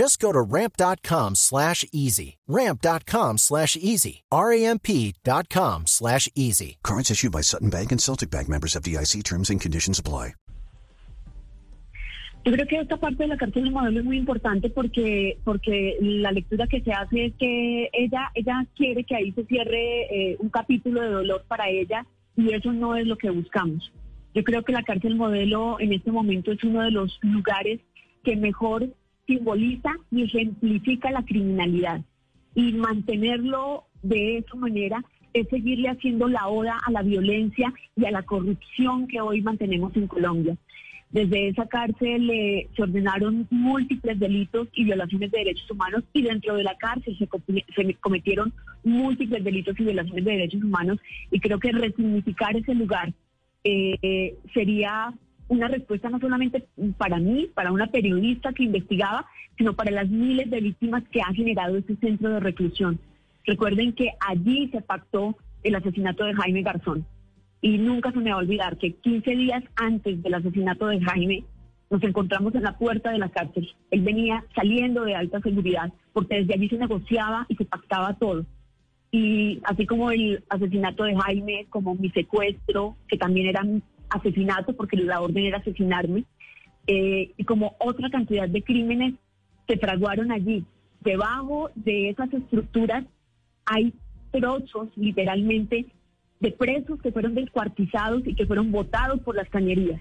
Just go to ramp.com slash easy. Ramp.com slash easy. R-A-M-P.com slash easy. Cards issued by Sutton Bank and Celtic Bank members of DIC terms and conditions apply. Yo creo que esta parte de la cárcel del modelo es muy importante porque porque la lectura que se hace es que ella ella quiere que ahí se cierre eh, un capítulo de dolor para ella y eso no es lo que buscamos. Yo creo que la cárcel modelo en este momento es uno de los lugares que mejor simboliza y ejemplifica la criminalidad. Y mantenerlo de esa manera es seguirle haciendo la oda a la violencia y a la corrupción que hoy mantenemos en Colombia. Desde esa cárcel eh, se ordenaron múltiples delitos y violaciones de derechos humanos y dentro de la cárcel se, cometieron múltiples delitos y violaciones de derechos humanos y creo que resignificar ese lugar eh, sería una respuesta no solamente para mí, para una periodista que investigaba, sino para las miles de víctimas que ha generado este centro de reclusión. Recuerden que allí se pactó el asesinato de Jaime Garzón. Y nunca se me va a olvidar que 15 días antes del asesinato de Jaime nos encontramos en la puerta de la cárcel. Él venía saliendo de alta seguridad porque desde allí se negociaba y se pactaba todo. Y así como el asesinato de Jaime, como mi secuestro, que también era asesinato porque la orden era asesinarme, eh, y como otra cantidad de crímenes se fraguaron allí. Debajo de esas estructuras hay trozos, literalmente, de presos que fueron descuartizados y que fueron votados por las cañerías.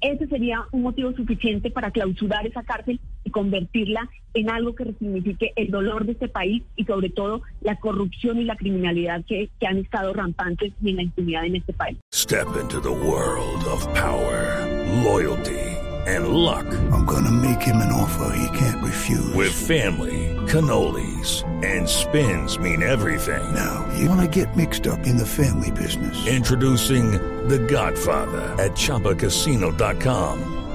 Ese sería un motivo suficiente para clausurar esa cárcel convertirla en algo que resignifique el dolor de este país y sobre todo la corrupción y la criminalidad que, que han estado rampantes y en la impunidad en este país. Step into the world of power, loyalty and luck. I'm gonna make him an offer he can't refuse. With family, cannolis and spins mean everything. Now, you wanna get mixed up in the family business. Introducing The Godfather at ChumbaCasino.com.